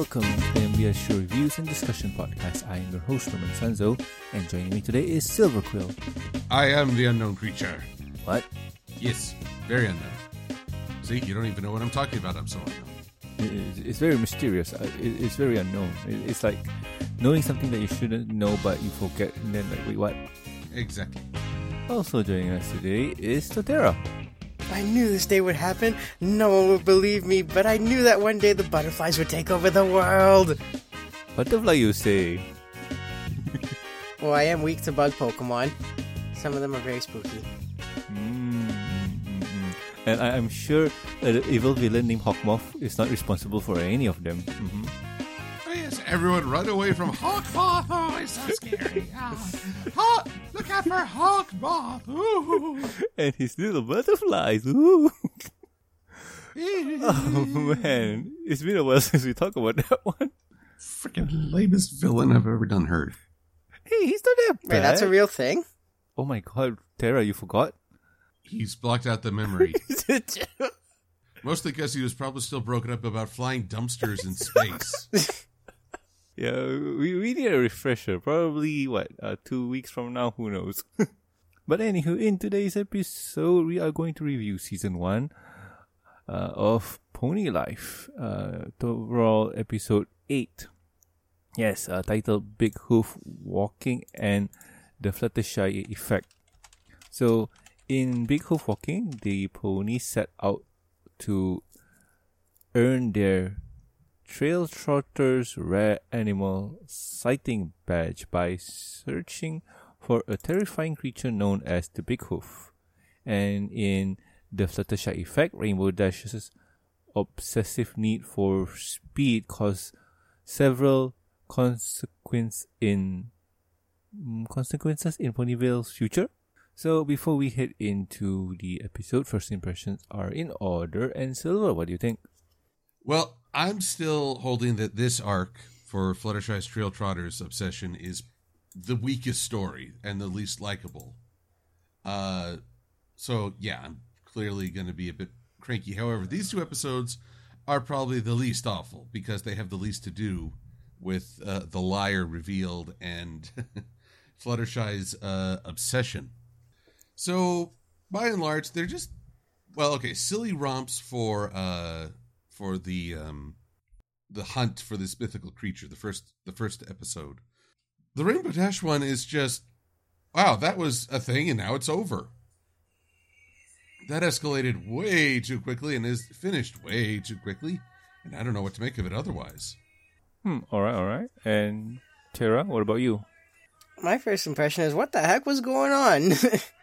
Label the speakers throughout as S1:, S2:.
S1: Welcome to the MBS Show Reviews and Discussion Podcast. I am your host, Norman Sanzo, and joining me today is Silver Quill.
S2: I am the unknown creature.
S1: What?
S2: Yes, very unknown. See, you don't even know what I'm talking about. I'm so unknown.
S1: It's, very mysterious. It's very unknown. It's like knowing something that you shouldn't know, but you forget, and then like, wait, what?
S2: Exactly.
S1: Also joining us today is Torterra.
S3: I knew this day would happen. No one would believe me, but I knew that one day the butterflies would take over the world.
S1: Butterfly, you say?
S3: Well, I am weak to bug Pokemon. Some of them are very spooky.
S1: Mm, mm, mm, mm. And I, I'm sure the evil villain named Hawkmoth is not responsible for any of them. hmm
S2: Oh, yes, everyone run away from Hawk Moth. Oh, it's so scary. Ah. Hawk, look out for Hawk Moth. Ooh.
S1: And his little butterflies. Ooh. oh man, it's been a while since we talked about that one.
S2: Freaking lamest villain I've ever done heard.
S1: Hey, he's not that bad.
S3: Wait, that's a real thing?
S1: Oh my god, Tara, you forgot?
S2: He's blocked out the memory. Mostly because he was probably still broken up about flying dumpsters in space.
S1: yeah, we, we need a refresher. Probably, what, uh, two weeks from now? Who knows? but anywho, in today's episode, we are going to review season one uh, of Pony Life, uh, overall episode 8. Yes, uh, titled Big Hoof Walking and the Fluttershy Effect. So, in Big Hoof Walking, the ponies set out to earn their Trail Trotter's Rare Animal Sighting Badge by searching for a terrifying creature known as the Big Hoof. And in the Fluttershy Effect, Rainbow Dash's obsessive need for speed caused several consequence in mm, consequences in Ponyville's future. So before we head into the episode, first impressions are in order. And Silver, what do you think?
S2: Well, I'm still holding that this arc for Fluttershy's Trail Trotter's obsession is the weakest story and the least likable. Uh, so yeah, I'm clearly going to be a bit cranky. However, these two episodes are probably the least awful because they have the least to do with uh, the liar revealed and Fluttershy's uh, obsession. So by and large, they're just well, okay, silly romps for uh for the um the hunt for this mythical creature, the first the first episode. The Rainbow Dash one is just wow, that was a thing and now it's over. That escalated way too quickly and is finished way too quickly, and I don't know what to make of it otherwise.
S1: Hmm. All right. All right. And Tara, what about you?
S3: My first impression is what the heck was going on?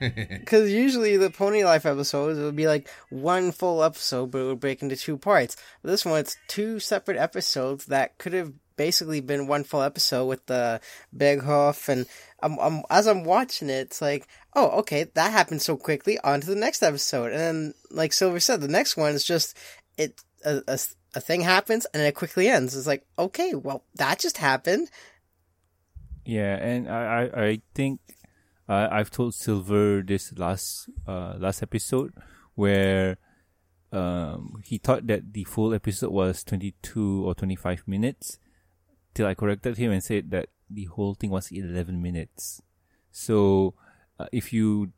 S3: Because usually the Pony Life episodes it would be like one full episode, but it would break into two parts. But this one, it's two separate episodes that could have basically been one full episode with the Big Hoof. And I'm, I'm, as I'm watching it, it's like, oh, okay, that happened so quickly. On to the next episode, and then, like Silver said, the next one is just it a, a, a thing happens and it quickly ends. It's like, okay, well, that just happened.
S1: Yeah, and I I, I think uh, I've told Silver this last uh last episode where um he thought that the full episode was twenty two or twenty five minutes till I corrected him and said that the whole thing was eleven minutes. So uh, if you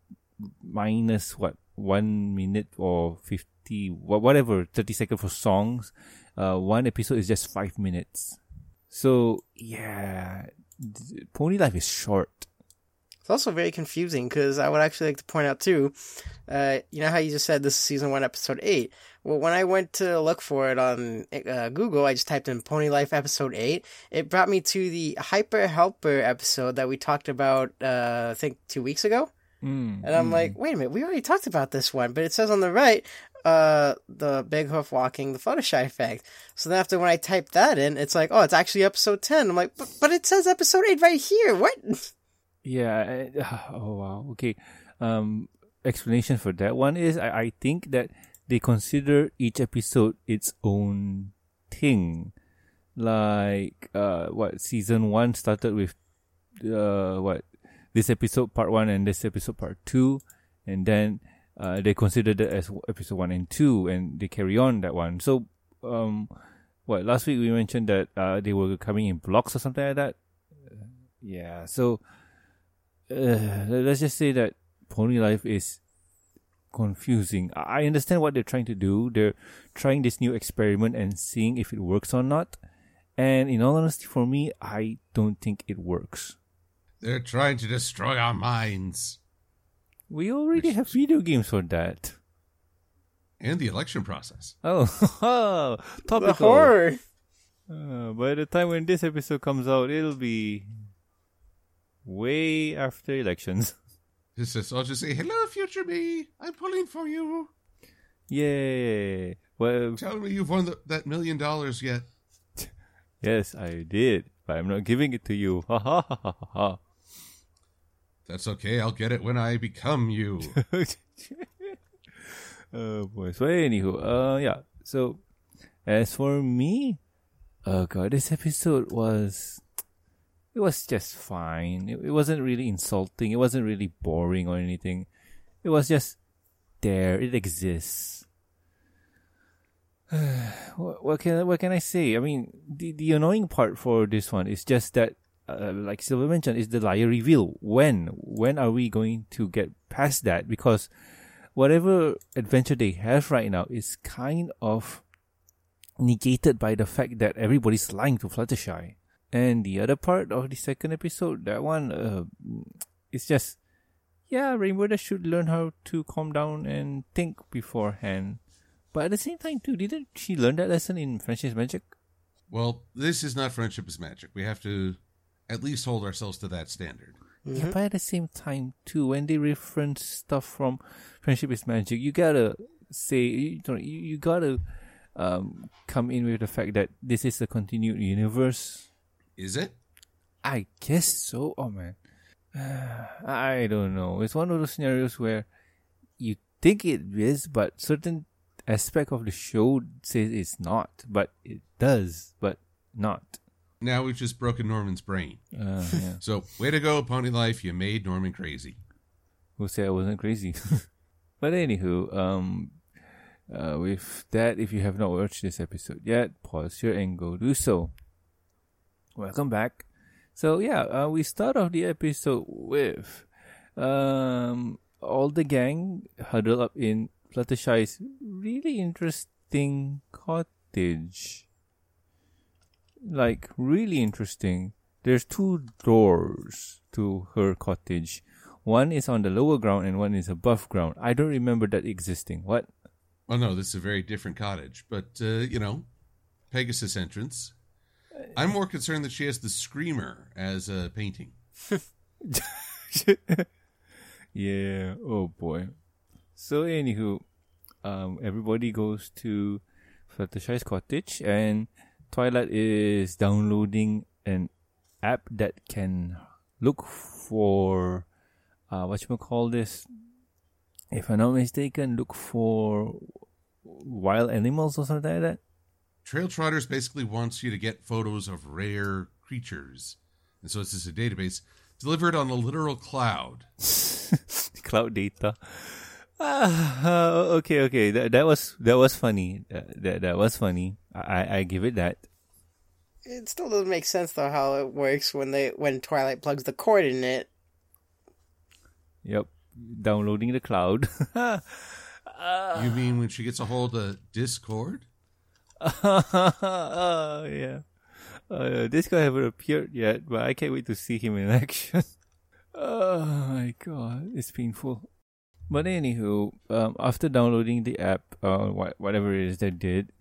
S1: minus what one minute or fifty wha- whatever thirty seconds for songs, uh one episode is just five minutes. So yeah, Pony Life is short.
S3: It's also very confusing because I would actually like to point out too, uh, you know how you just said this is season one, episode eight. Well, when I went to look for it on uh, Google, I just typed in Pony Life episode eight. It brought me to the Hyper Helper episode that we talked about, uh, I think two weeks ago.
S1: Mm,
S3: And I'm like, wait a minute, we already talked about this one, but it says on the right, uh, the Big Hoof Walking, the Fluttershy effect. So then after when I type that in, it's like, oh, it's actually episode 10. I'm like, but, but it says episode 8 right here. What?
S1: Yeah. Oh wow. Okay. Um, explanation for that one is I, I think that they consider each episode its own thing. Like uh, what season one started with, uh, what this episode part one and this episode part two, and then uh, they consider that as episode one and two, and they carry on that one. So um, what last week we mentioned that uh, they were coming in blocks or something like that. Yeah, so uh, let's just say that Pony Life is confusing. I understand what they're trying to do. They're trying this new experiment and seeing if it works or not. And in all honesty, for me, I don't think it works.
S2: They're trying to destroy our minds.
S1: We already have video games for that.
S2: And the election process.
S1: Oh, topical.
S3: The horror.
S1: Uh, by the time when this episode comes out, it'll be way after elections.
S2: This is, I'll just say, hello, future me. I'm pulling for you.
S1: Yay! Well,
S2: Tell me you've won the, that million dollars yet.
S1: yes, I did, but I'm not giving it to you. Ha ha ha ha ha.
S2: That's okay. I'll get it when I become you.
S1: oh boy. So anywho, uh, yeah. So as for me, oh god, this episode was it was just fine. It, it wasn't really insulting. It wasn't really boring or anything. It was just there. It exists. what, what can what can I say? I mean, the the annoying part for this one is just that, uh, like Silver mentioned, is the liar reveal. When when are we going to get past that? Because whatever adventure they have right now is kind of negated by the fact that everybody's lying to Fluttershy. And the other part of the second episode, that one, uh, it's just, yeah, Rainbow Dash should learn how to calm down and think beforehand. But at the same time, too, didn't she learn that lesson in Friendship's Magic?
S2: well, this is not friendship is magic. We have to at least hold ourselves to that standard.
S1: Yeah, but at the same time, too, when they reference stuff from Friendship is Magic, you gotta say, you, you gotta um, come in with the fact that this is a continued universe.
S2: Is it?
S1: I guess so. Oh man, I don't know. It's one of those scenarios where you think it is, but certain aspect of the show says it's not, but it does, but not.
S2: Now we've just broken Norman's brain.
S1: Uh, yeah.
S2: So, way to go, Pony Life. You made Norman crazy.
S1: Who said I wasn't crazy? but anywho, um, uh, with that, if you have not watched this episode yet, pause here and go do so. Welcome back. So yeah, uh, we start off the episode with um, all the gang huddle up in Fluttershy's really interesting cottage. Like really interesting. There's two doors to her cottage. One is on the lower ground and one is above ground. I don't remember that existing. What?
S2: Oh, no, this is a very different cottage. But, uh, you know, Pegasus entrance. I'm more concerned that she has the Screamer as a painting.
S1: yeah. Oh boy. So anywho, um, everybody goes to Fluttershy's cottage, and Twilight is downloading an app that can look for uh, what you call this. If I'm not mistaken, look for wild animals or something like that.
S2: Trail Trotters basically wants you to get photos of rare creatures. And so it's just a database delivered on a literal cloud.
S1: cloud data. Ah, okay, okay. That that was that was funny. That that, that was funny. I I give it that.
S3: It still doesn't make sense though how it works when they when Twilight plugs the cord in it.
S1: Yep, downloading the cloud.
S2: You mean when she gets a hold of Discord?
S1: oh yeah. Uh, this guy haven't appeared yet, but I can't wait to see him in action. oh my god, it's painful. But anywho, um, after downloading the app, uh, wh- whatever it is they did,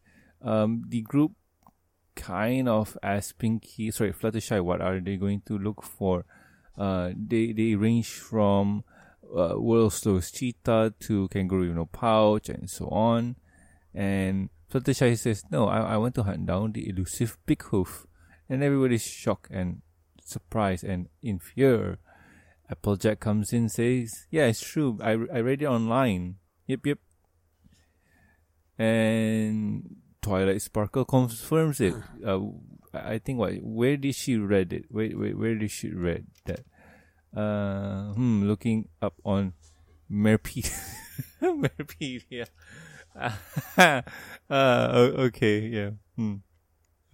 S1: um, the group kind of asked Pinkie, sorry, Fluttershy, what are they going to look for? Uh, they they range from uh, world's slowest cheetah to kangaroo with no pouch and so on. And Fluttershy says, "No, I, I want to hunt down the elusive Big Hoof," and everybody's shocked and surprised and in fear. Applejack comes in, says, "Yeah, it's true. I I read it online. Yep, yep." And Twilight Sparkle confirms it. Uh, I think what? Where did she read it? Where where, where did she read that? Uh, hmm. Looking up on Merpedia. Merpedia. uh, okay, yeah. Hmm.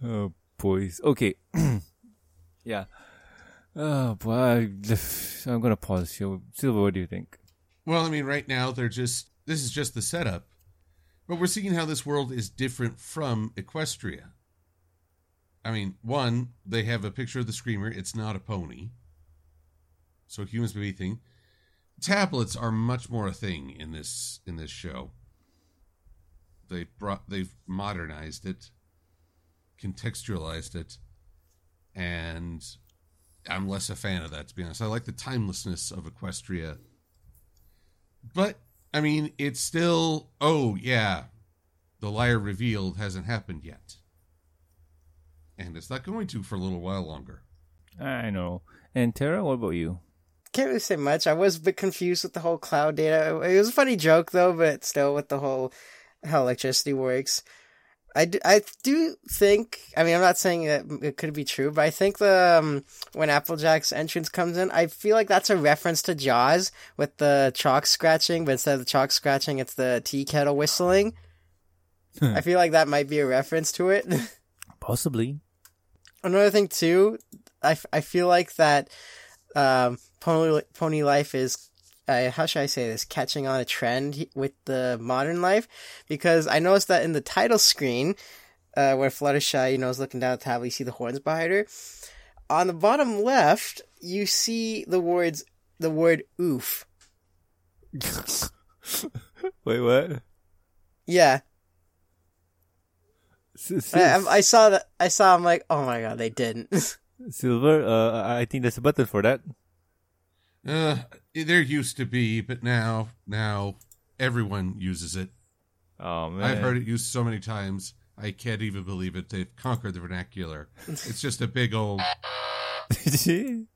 S1: Oh, boys. Okay. yeah. Oh, boy. I'm going to pause here. Silver, what do you think?
S2: Well, I mean, right now they're just this is just the setup, but we're seeing how this world is different from Equestria. I mean, one, they have a picture of the screamer. It's not a pony, so humans may be a thing. Tablets are much more a thing in this in this show. They brought they've modernized it, contextualized it, and I'm less a fan of that to be honest. I like the timelessness of Equestria but I mean, it's still. Oh yeah, the liar revealed hasn't happened yet, and it's not going to for a little while longer.
S1: I know. And Tara, what about you?
S3: Can't really say much. I was a bit confused with the whole cloud data. It was a funny joke though, but still with the whole how electricity works. I do, I do think, I mean, I'm not saying that it could be true, but I think the, um, when Applejack's entrance comes in, I feel like that's a reference to Jaws with the chalk scratching, but instead of the chalk scratching, it's the tea kettle whistling. I feel like that might be a reference to it.
S1: Possibly.
S3: Another thing too, I, f- I feel like that, um, Pony, Pony Life is uh, how should I say this, catching on a trend with the modern life, because I noticed that in the title screen, uh, where Fluttershy, you know, is looking down at the table, you see the horns behind her. On the bottom left, you see the words, the word "oof."
S1: Wait, what?
S3: Yeah, I saw that. I saw. I'm like, oh my god, they didn't.
S1: Silver, uh, I think there's a button for that.
S2: Uh, there used to be, but now, now everyone uses it.
S1: Oh, man.
S2: I've heard it used so many times. I can't even believe it. They've conquered the vernacular. It's just a big old.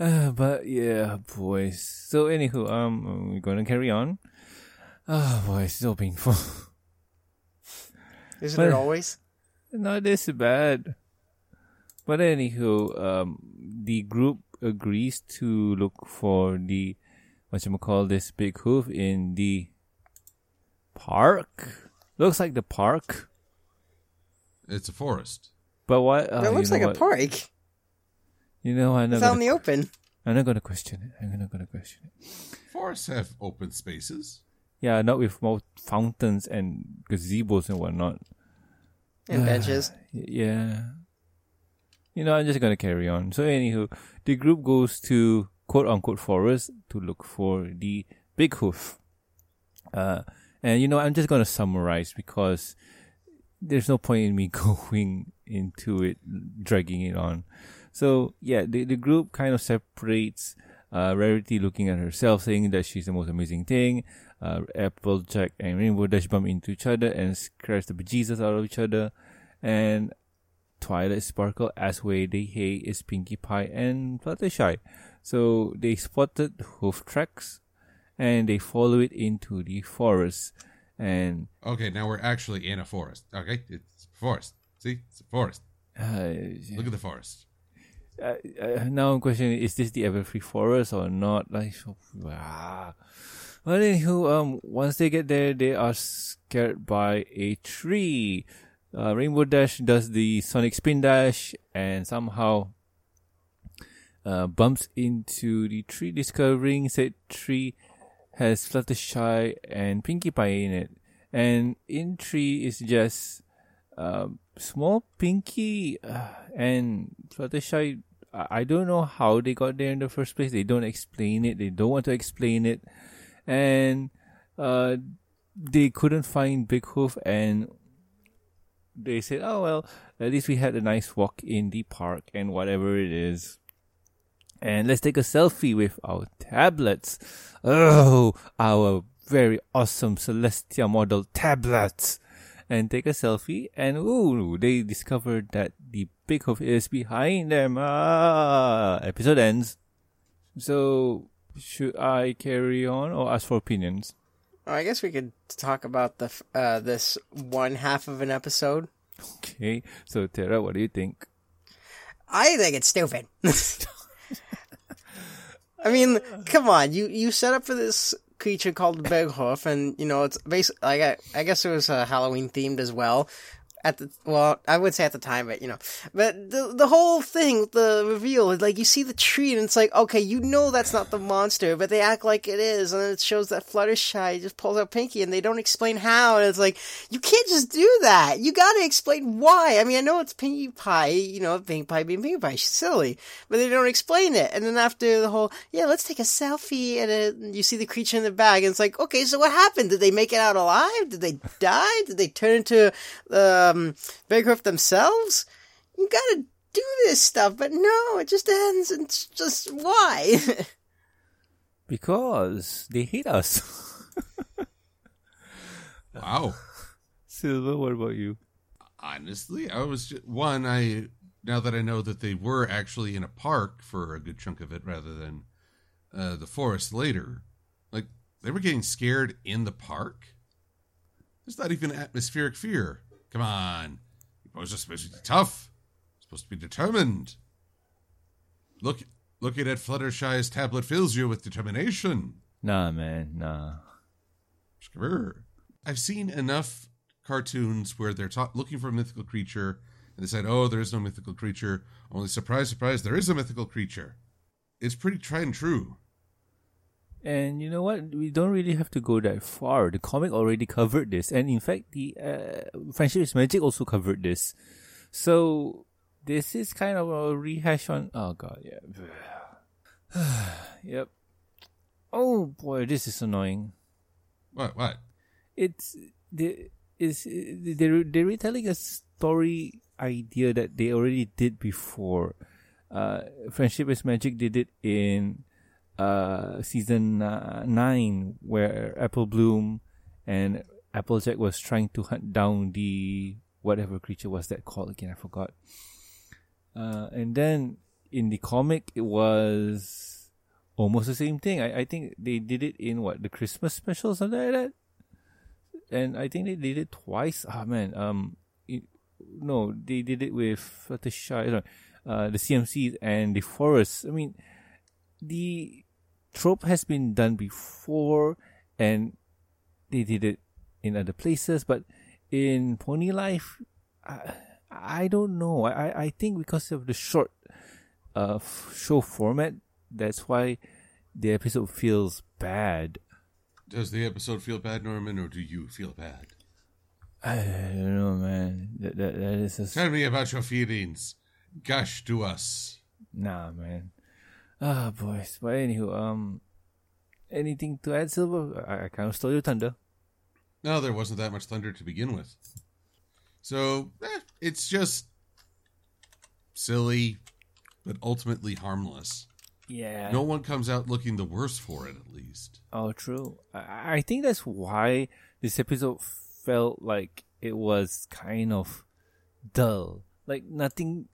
S1: uh, but yeah, boys. So anywho, um, we're gonna carry on. Oh boy, it's so painful.
S3: Isn't it always?
S1: Not this bad. But anywho, um, the group agrees to look for the what you call this big hoof in the park. Looks like the park,
S2: It's a forest.
S1: but what? Uh,
S3: it looks
S1: you know
S3: like a park.
S1: You know, I know. not
S3: It's out in the open.
S1: I'm not gonna question it. I'm not gonna question it.
S2: Forests have open spaces.
S1: Yeah, not with more fountains and gazebos and whatnot.
S3: And benches.
S1: Yeah. You know, I'm just gonna carry on. So anywho, the group goes to quote unquote forest to look for the big hoof. Uh, and you know, I'm just gonna summarize because there's no point in me going into it, dragging it on. So yeah, the the group kind of separates. Uh, Rarity looking at herself, saying that she's the most amazing thing. Uh, Applejack and Rainbow Dash bump into each other and scratch the bejesus out of each other. And Twilight Sparkle as they hey is Pinkie Pie and Fluttershy. So they spotted hoof tracks and they follow it into the forest. And
S2: Okay, now we're actually in a forest. Okay, it's a forest. See, it's a forest.
S1: uh,
S2: Look at the forest.
S1: uh, uh, now I'm questioning is this the Everfree Forest or not? Like, so, ah. Well, anywho, um, once they get there, they are scared by a tree. Uh, Rainbow Dash does the Sonic Spin Dash and somehow uh, bumps into the tree, discovering said tree has Fluttershy and Pinkie Pie in it. And in tree is just um, small Pinkie uh, and Fluttershy. I don't know how they got there in the first place. They don't explain it. They don't want to explain it, and uh, they couldn't find Big Hoof, and they said, "Oh well, at least we had a nice walk in the park and whatever it is." And let's take a selfie with our tablets. Oh, our very awesome Celestia model tablets and take a selfie and ooh they discovered that the big hoof is behind them ah episode ends so should i carry on or ask for opinions
S3: Oh, I guess we could talk about the uh, this one half of an episode.
S1: okay so tara what do you think
S3: I think it's stupid. I mean, come on, you you set up for this creature called Hoof, and you know it's basically like I, I guess it was uh, Halloween themed as well. At the well, I would say at the time, but you know, but the the whole thing, the reveal, like you see the tree and it's like, okay, you know that's not the monster, but they act like it is, and then it shows that Fluttershy just pulls out Pinkie, and they don't explain how, and it's like you can't just do that. You got to explain why. I mean, I know it's Pinkie Pie, you know, Pinkie Pie being Pinkie Pie, she's silly, but they don't explain it. And then after the whole, yeah, let's take a selfie, and it, you see the creature in the bag, and it's like, okay, so what happened? Did they make it out alive? Did they die? Did they turn into uh, um, Bancroft themselves? You gotta do this stuff, but no, it just ends, and it's just why?
S1: Because they hate us.
S2: Wow.
S1: Silver, what about you?
S2: Honestly, I was just, one. I now that I know that they were actually in a park for a good chunk of it, rather than uh, the forest later. Like they were getting scared in the park. It's not even atmospheric fear. Come on, you boys are supposed to be tough. Supposed to be determined. Look, looking at Fluttershy's tablet fills you with determination.
S1: Nah, man, nah.
S2: Sure. I've seen enough cartoons where they're ta- looking for a mythical creature, and they said, "Oh, there is no mythical creature." Only surprise, surprise, there is a mythical creature. It's pretty tried and true.
S1: And you know what? We don't really have to go that far. The comic already covered this, and in fact, the uh, Friendship is Magic also covered this. So this is kind of a rehash on. Oh god, yeah. yep. Oh boy, this is annoying.
S2: What? What?
S1: It's the is they're they're retelling a story idea that they already did before. Uh, Friendship is Magic did it in uh, season uh, nine, where Apple Bloom and Applejack was trying to hunt down the whatever creature was that called again. I forgot. Uh, and then in the comic, it was almost the same thing. I, I think they did it in what the Christmas special, something like that. And I think they did it twice. Ah man, um, it, no, they did it with Fluttershy, uh, the CMC and the Forest. I mean, the trope has been done before, and they did it in other places, but in Pony Life, I, I don't know. I, I think because of the short uh, show format, that's why the episode feels bad.
S2: Does the episode feel bad, Norman, or do you feel bad?
S1: I don't know, man. That that, that is just
S2: Tell me about your feelings. Gush to us.
S1: nah, man. Ah, boys. But anywho, um, anything to add, Silver? I, I kind of stole your thunder.
S2: No, there wasn't that much thunder to begin with. So, eh, it's just silly, but ultimately harmless.
S1: Yeah.
S2: No one comes out looking the worse for it, at least.
S1: Oh, true. I, I think that's why this episode felt like it was kind of dull. Like nothing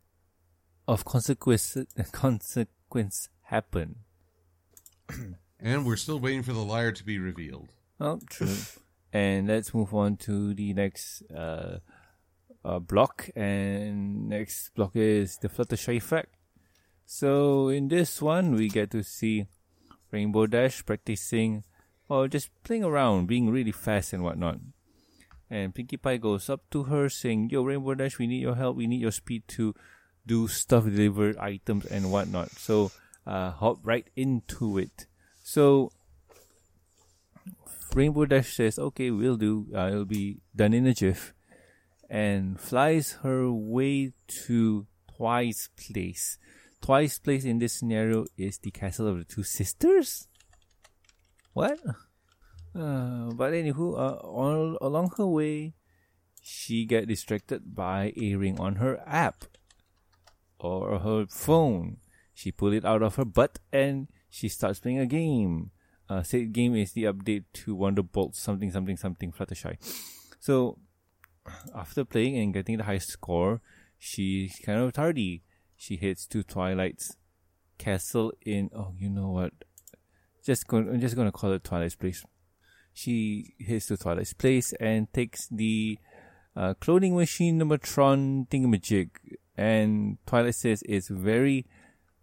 S1: of consequence consequence happened.
S2: And we're still waiting for the liar to be revealed.
S1: Oh, true. and let's move on to the next uh, uh, block. And next block is the Fluttershy effect. So in this one, we get to see Rainbow Dash practicing or just playing around, being really fast and whatnot. And Pinkie Pie goes up to her saying, Yo, Rainbow Dash, we need your help. We need your speed to do stuff, deliver items and whatnot. So uh, hop right into it. So Rainbow Dash says, okay, we'll do. Uh, it'll be done in a jiff. And flies her way to Twice Place. Twice Place in this scenario is the castle of the two sisters? What? Uh, but anywho, uh, all along her way, she get distracted by a ring on her app or her phone. She pull it out of her butt and she starts playing a game. Uh, said game is the update to Wonderbolt something something something Fluttershy. So after playing and getting the high score, she's kind of tardy. She heads to Twilight's castle in oh you know what? Just going I'm just gonna call it Twilight's place. She heads to Twilight's place and takes the uh, cloning machine Numatron thingamajig and Twilight says it's very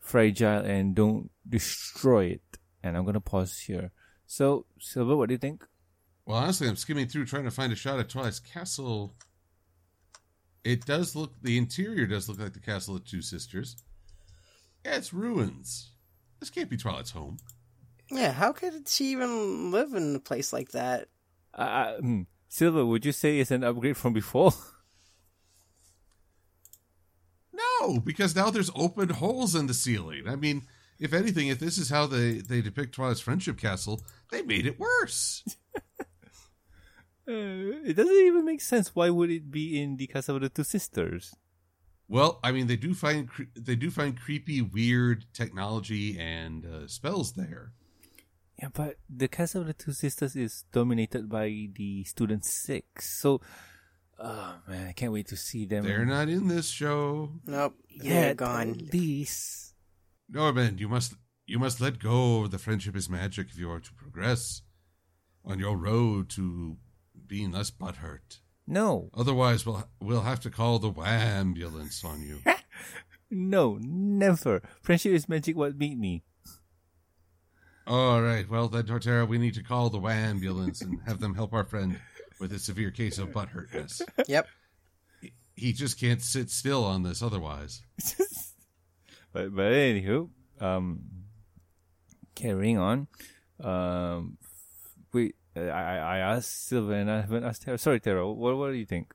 S1: fragile and don't destroy it. And I'm gonna pause here. So, Silver, what do you think?
S2: Well, honestly, I'm skimming through trying to find a shot at Twilight's castle. It does look. The interior does look like the castle of Two Sisters. Yeah, it's ruins. This can't be Twilight's home.
S3: Yeah, how could she even live in a place like that?
S1: Uh, hmm, Silver, would you say it's an upgrade from before?
S2: No, because now there's open holes in the ceiling. I mean, if anything, if this is how they, they depict Twilight's friendship castle, they made it worse.
S1: Uh, it doesn't even make sense. Why would it be in the Castle of the Two Sisters?
S2: Well, I mean, they do find cre- they do find creepy, weird technology and uh, spells there.
S1: Yeah, but the Castle of the Two Sisters is dominated by the Student Six. So, oh man, I can't wait to see them.
S2: They're not in this show.
S3: Nope.
S1: Yeah,
S3: they're
S1: at
S3: gone.
S1: least.
S2: Norman, you must you must let go of the friendship is magic if you are to progress on your road to being less butthurt.
S1: No,
S2: Otherwise, we'll we'll have to call the ambulance on you.
S1: no, never. Friendship is magic. What beat me?
S2: All right, well then, Torterra, we need to call the ambulance and have them help our friend with a severe case of butthurtness.
S3: Yep.
S2: He just can't sit still on this otherwise.
S1: But but anywho, um, carrying on. Um, wait, uh, I I asked Sylvan. I haven't asked Tara. Sorry, Tara. What what do you think?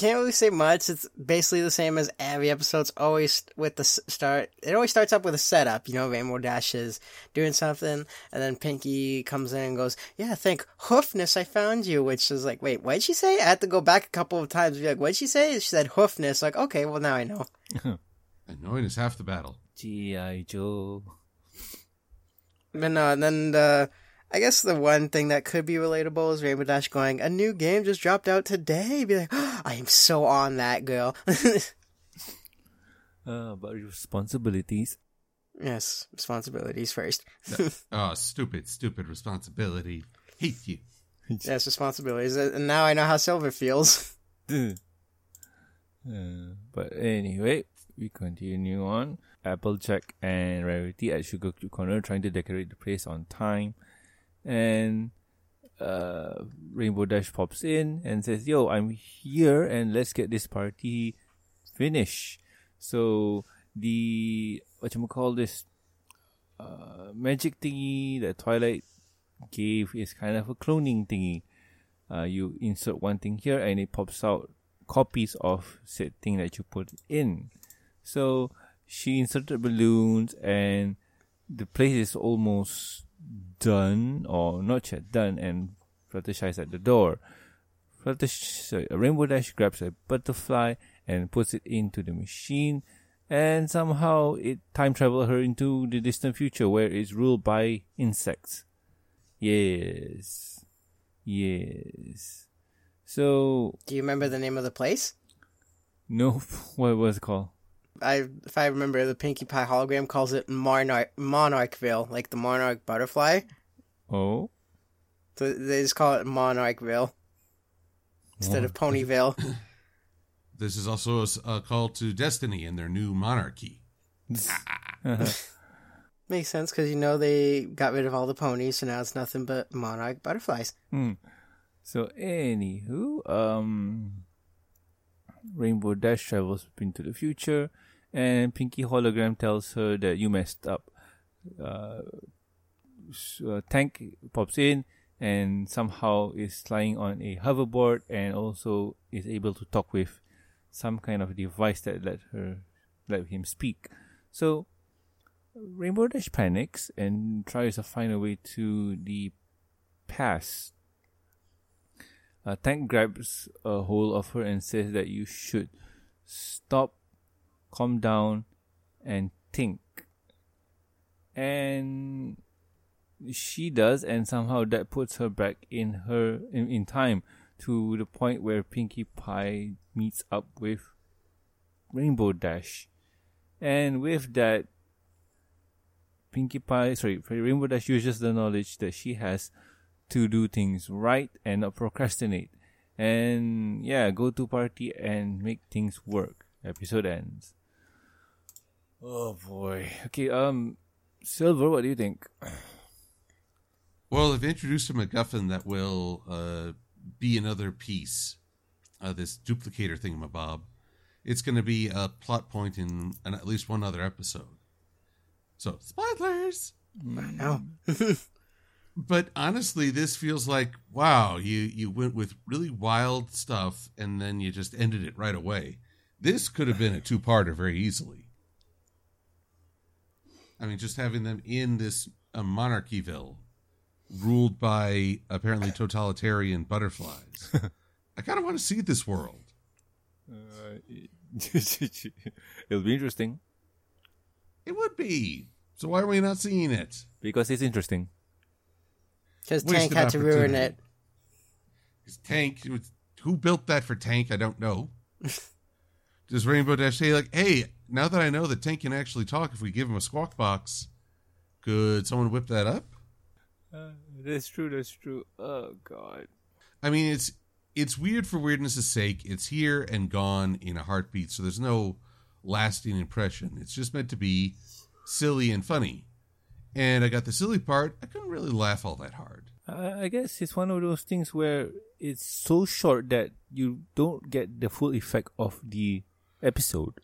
S3: Can't really say much. It's basically the same as every episode. It's always with the start. It always starts up with a setup. You know, Rainbow Dash is doing something, and then Pinkie comes in and goes, "Yeah, thank hoofness I found you." Which is like, wait, what did she say? I had to go back a couple of times. And be like, what did she say? She said hoofness. Like, okay, well now I know.
S2: And knowing is half the battle.
S1: G.I. Joe.
S3: But no, and then the, I guess the one thing that could be relatable is Rainbow Dash going, a new game just dropped out today. Be like, I am so on that girl.
S1: Uh, but responsibilities.
S3: yes, responsibilities first.
S2: Oh, stupid, stupid responsibility. Hate you.
S3: yes, responsibilities. And now I know how Silver feels.
S1: uh, but anyway, we continue on. Applejack and Rarity at Sugar Cube Corner trying to decorate the place on time. And uh, Rainbow Dash pops in and says, Yo, I'm here and let's get this party finished. So the what you call this uh, magic thingy that Twilight gave is kind of a cloning thingy. Uh, you insert one thing here and it pops out copies of said thing that you put in. So she inserted balloons and the place is almost done or not yet done and Fluttershy is at the door. Fluttershy, sorry, Rainbow Dash grabs a butterfly and puts it into the machine and somehow it time travels her into the distant future where it's ruled by insects. Yes. Yes. So
S3: Do you remember the name of the place?
S1: no what was it called?
S3: I, if I remember, the Pinkie Pie hologram calls it Monarch Monarchville, like the monarch butterfly.
S1: Oh.
S3: So they just call it Monarchville instead of Ponyville.
S2: This is also a call to destiny and their new monarchy.
S3: Makes sense because you know they got rid of all the ponies, so now it's nothing but monarch butterflies.
S1: Hmm. So anywho, um Rainbow Dash travels into the future and Pinkie Hologram tells her that you messed up. Uh, uh Tank pops in and somehow is flying on a hoverboard and also is able to talk with some kind of device that let her let him speak. So Rainbow Dash panics and tries to find a way to the pass. Uh, Tank grabs a hold of her and says that you should stop, calm down, and think. And she does, and somehow that puts her back in her in, in time to the point where Pinkie Pie meets up with Rainbow Dash, and with that, Pinkie Pie, sorry, Rainbow Dash uses the knowledge that she has to do things right and not procrastinate. And yeah, go to party and make things work. Episode ends. Oh boy. Okay, um, Silver, what do you think?
S2: Well, they've introduced a MacGuffin that will uh, be another piece, uh, this duplicator thingamabob. it's going to be a plot point in an, at least one other episode. So spoilers.
S3: No.
S2: But honestly, this feels like wow, you you went with really wild stuff and then you just ended it right away. This could have been a two-parter very easily. I mean, just having them in this uh, monarchyville, ruled by apparently totalitarian butterflies. I kind of want to see this world.
S1: Uh, it'll be interesting
S2: It would be. So why are we not seeing it?
S1: because it's interesting.
S3: Because Tank had to ruin
S2: it.
S3: it.
S2: Is Tank, who built that for Tank? I don't know. Does Rainbow Dash say like, hey, now that I know that Tank can actually talk, if we give him a squawk box, could someone whip that up?
S1: Uh, that's true. That's true. Oh God.
S2: I mean, it's it's weird for weirdness' sake. It's here and gone in a heartbeat, so there's no lasting impression. It's just meant to be silly and funny. And I got the silly part. I couldn't really laugh all that hard.
S1: I I guess it's one of those things where it's so short that you don't get the full effect of the episode.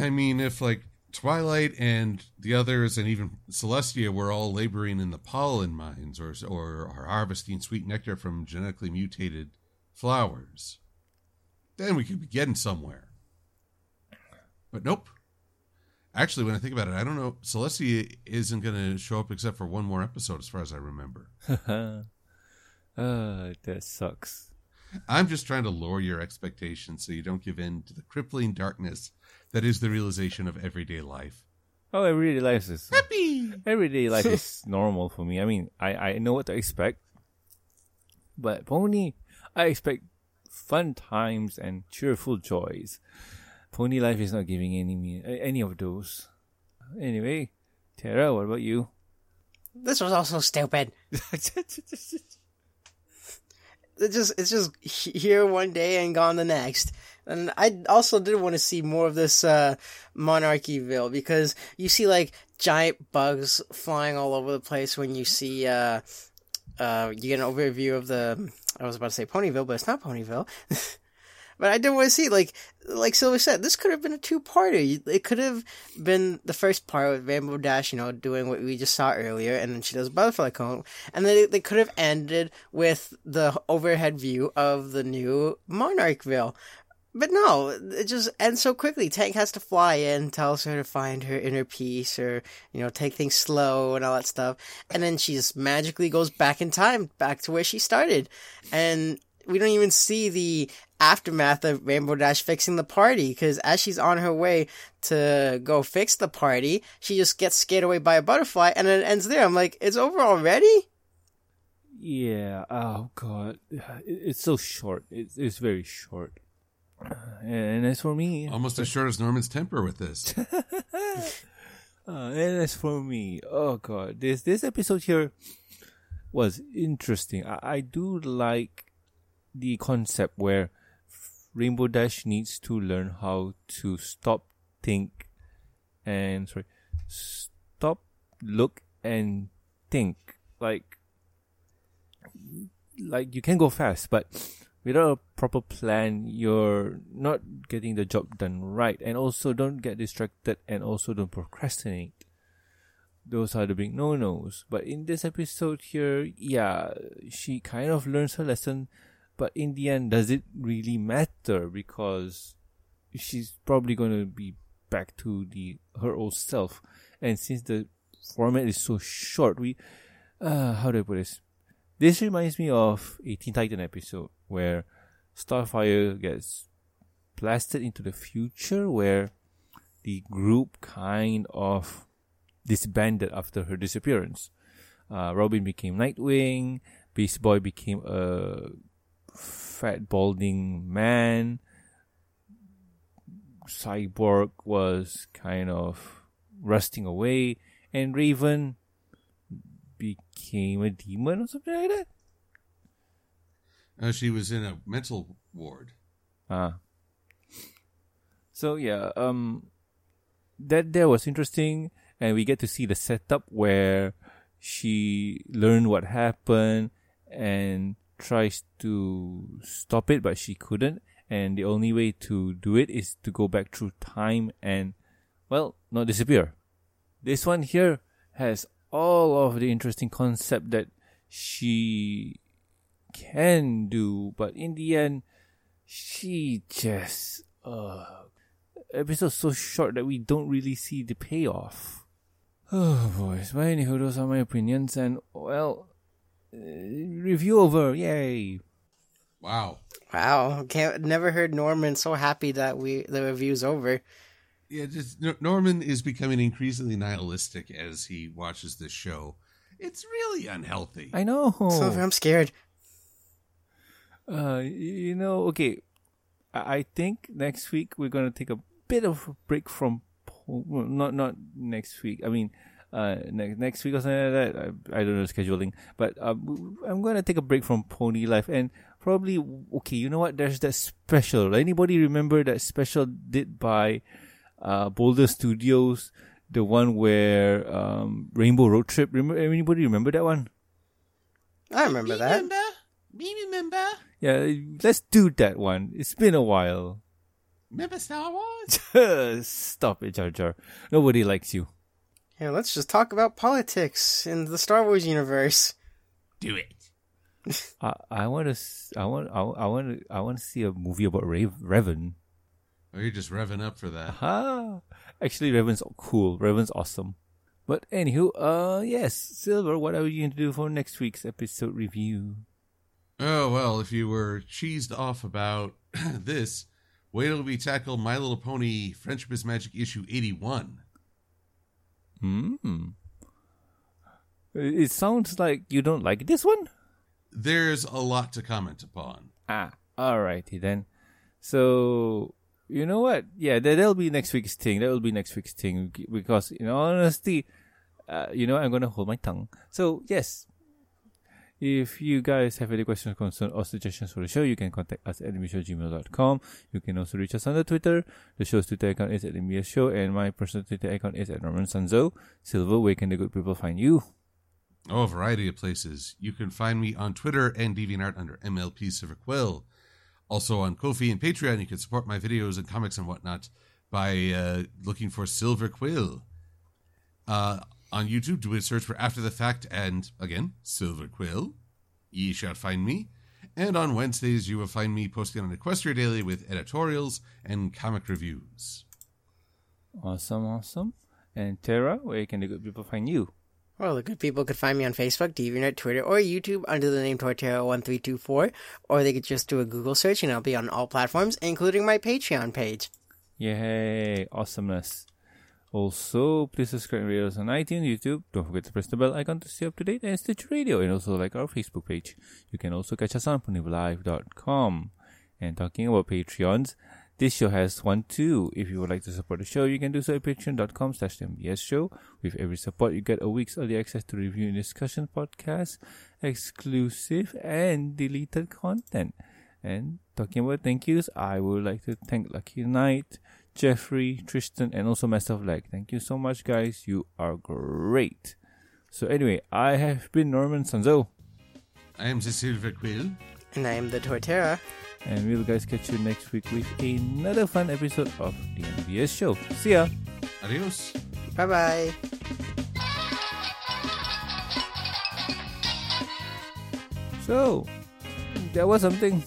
S2: I mean, if like Twilight and the others, and even Celestia, were all laboring in the pollen mines or or are harvesting sweet nectar from genetically mutated flowers, then we could be getting somewhere. But nope. Actually, when I think about it, I don't know. Celestia isn't going to show up except for one more episode, as far as I remember.
S1: uh, that sucks.
S2: I'm just trying to lower your expectations so you don't give in to the crippling darkness that is the realization of everyday life.
S1: Oh, everyday life is
S2: Happy.
S1: everyday life is normal for me. I mean, I I know what to expect, but Pony, I expect fun times and cheerful joys. Pony life is not giving any me any of those. Anyway, Tara, what about you?
S3: This was also stupid. It just it's just here one day and gone the next. And I also did want to see more of this uh, Monarchyville because you see like giant bugs flying all over the place when you see uh, uh, you get an overview of the I was about to say Ponyville, but it's not Ponyville. but I did want to see like like Silver said, this could have been a two parter. It could have been the first part with Rainbow Dash, you know, doing what we just saw earlier, and then she does Butterfly Cone, and then they could have ended with the overhead view of the new Monarchville. But no, it just ends so quickly. Tank has to fly in, tells her to find her inner peace or, you know, take things slow and all that stuff. And then she just magically goes back in time, back to where she started. And we don't even see the aftermath of Rainbow Dash fixing the party because as she's on her way to go fix the party, she just gets scared away by a butterfly and it ends there. I'm like, it's over already?
S1: Yeah. Oh God, it's so short. It's it's very short. And as for me,
S2: Almost as short as Norman's temper with this.
S1: Uh, and as for me, oh god, this this episode here was interesting. I, I do like the concept where Rainbow Dash needs to learn how to stop, think, and sorry, stop, look, and think. Like, like you can go fast, but without a proper plan, you're not getting the job done right. And also, don't get distracted and also don't procrastinate. Those are the big no nos. But in this episode here, yeah, she kind of learns her lesson. But in the end, does it really matter? Because she's probably going to be back to the her old self. And since the format is so short, we, uh, how do I put this? This reminds me of a Teen Titan episode where Starfire gets blasted into the future where the group kind of disbanded after her disappearance. Uh, Robin became Nightwing, Beast Boy became a fat balding man, Cyborg was kind of rusting away, and Raven became a demon or something like that.
S2: Uh, she was in a mental ward.
S1: Ah. So yeah, um, that there was interesting, and we get to see the setup where she learned what happened and tries to stop it, but she couldn't. and the only way to do it is to go back through time and, well, not disappear. This one here has all of the interesting concept that she can do, but in the end, she just uh episode so short that we don't really see the payoff. Oh boys, but anywho, those are my opinions, and well, uh, review over, yay!
S2: Wow.
S3: Wow, can't never heard Norman so happy that we the review's over.
S2: Yeah, just Norman is becoming increasingly nihilistic as he watches this show. It's really unhealthy.
S1: I know.
S3: So I'm scared.
S1: Uh, you know, okay. I I think next week we're gonna take a bit of a break from, po- well, not not next week. I mean, uh, next next week or something like that. I, I don't know scheduling, but um, I'm gonna take a break from Pony Life and probably okay. You know what? There's that special. Anybody remember that special did by uh Boulder Studios? The one where um Rainbow Road Trip. Remember anybody remember that one?
S3: I remember that. Remember?
S2: Me remember?
S1: Yeah, let's do that one. It's been a while.
S2: Remember Star Wars?
S1: Stop it, Jar Jar. Nobody likes you.
S3: Yeah, let's just talk about politics in the Star Wars universe.
S2: Do it.
S1: I I want to I want I, I want to I want to see a movie about Rav, Revan.
S2: Oh, you're just revving up for that.
S1: Ah, actually, Revan's cool. Revan's awesome. But anywho, uh, yes, Silver. What are you going to do for next week's episode review?
S2: Oh, well, if you were cheesed off about this, wait till we tackle My Little Pony Friendship is Magic issue 81.
S1: Hmm. It sounds like you don't like this one.
S2: There's a lot to comment upon.
S1: Ah, alrighty then. So you know what? Yeah, that, that'll be next week's thing. That will be next week's thing because, in all honesty, uh, you know, I'm gonna hold my tongue. So yes, if you guys have any questions, concerns, or suggestions for the show, you can contact us at gmail.com. You can also reach us on the Twitter. The show's Twitter account is at MBS Show, and my personal Twitter account is at Norman Sanzo. Silver, where can the good people find you?
S2: Oh, a variety of places. You can find me on Twitter and DeviantArt under MLP Silver Quill. Also on Ko-fi and Patreon, you can support my videos and comics and whatnot by uh, looking for Silver Quill. Uh, on YouTube, do a search for After the Fact and, again, Silver Quill. Ye shall find me. And on Wednesdays, you will find me posting on Equestria Daily with editorials and comic reviews.
S1: Awesome, awesome. And Tara, where can the good people find you?
S3: Well, the good people could find me on Facebook, DeviantArt, Twitter, or YouTube under the name Torterra1324, or they could just do a Google search and I'll be on all platforms, including my Patreon page.
S1: Yay, awesomeness. Also, please subscribe rate us on iTunes, YouTube. Don't forget to press the bell icon to stay up to date and Stitch Radio, and also like our Facebook page. You can also catch us on ponyvillelive.com. And talking about Patreons, this show has one too. If you would like to support the show, you can do so at patreon.com slash MBS show. With every support, you get a week's early access to review and discussion podcasts, exclusive and deleted content. And talking about thank yous, I would like to thank Lucky Knight, Jeffrey, Tristan, and also myself. Like, thank you so much, guys. You are great. So anyway, I have been Norman Sanzo,
S2: I am the Silver Quill.
S3: And I am the Torterra.
S1: and we'll guys catch you next week with another fun episode of the MBS show. See ya.
S2: Adios.
S3: Bye bye.
S1: So, that was something.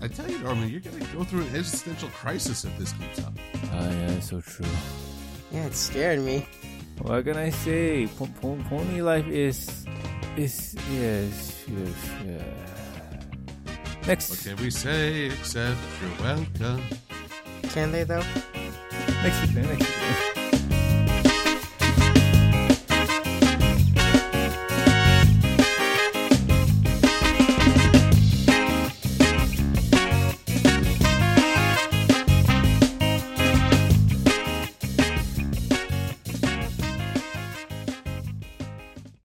S2: I tell you, Norman, you're going to go through an existential crisis if this keeps up.
S1: Ah, yeah, so true.
S3: Yeah, it scared me.
S1: What can I say? Po- po- pony life is is yes yes yeah. Next
S2: What can we say except you're welcome?
S3: Can they, though?
S1: next week, next week.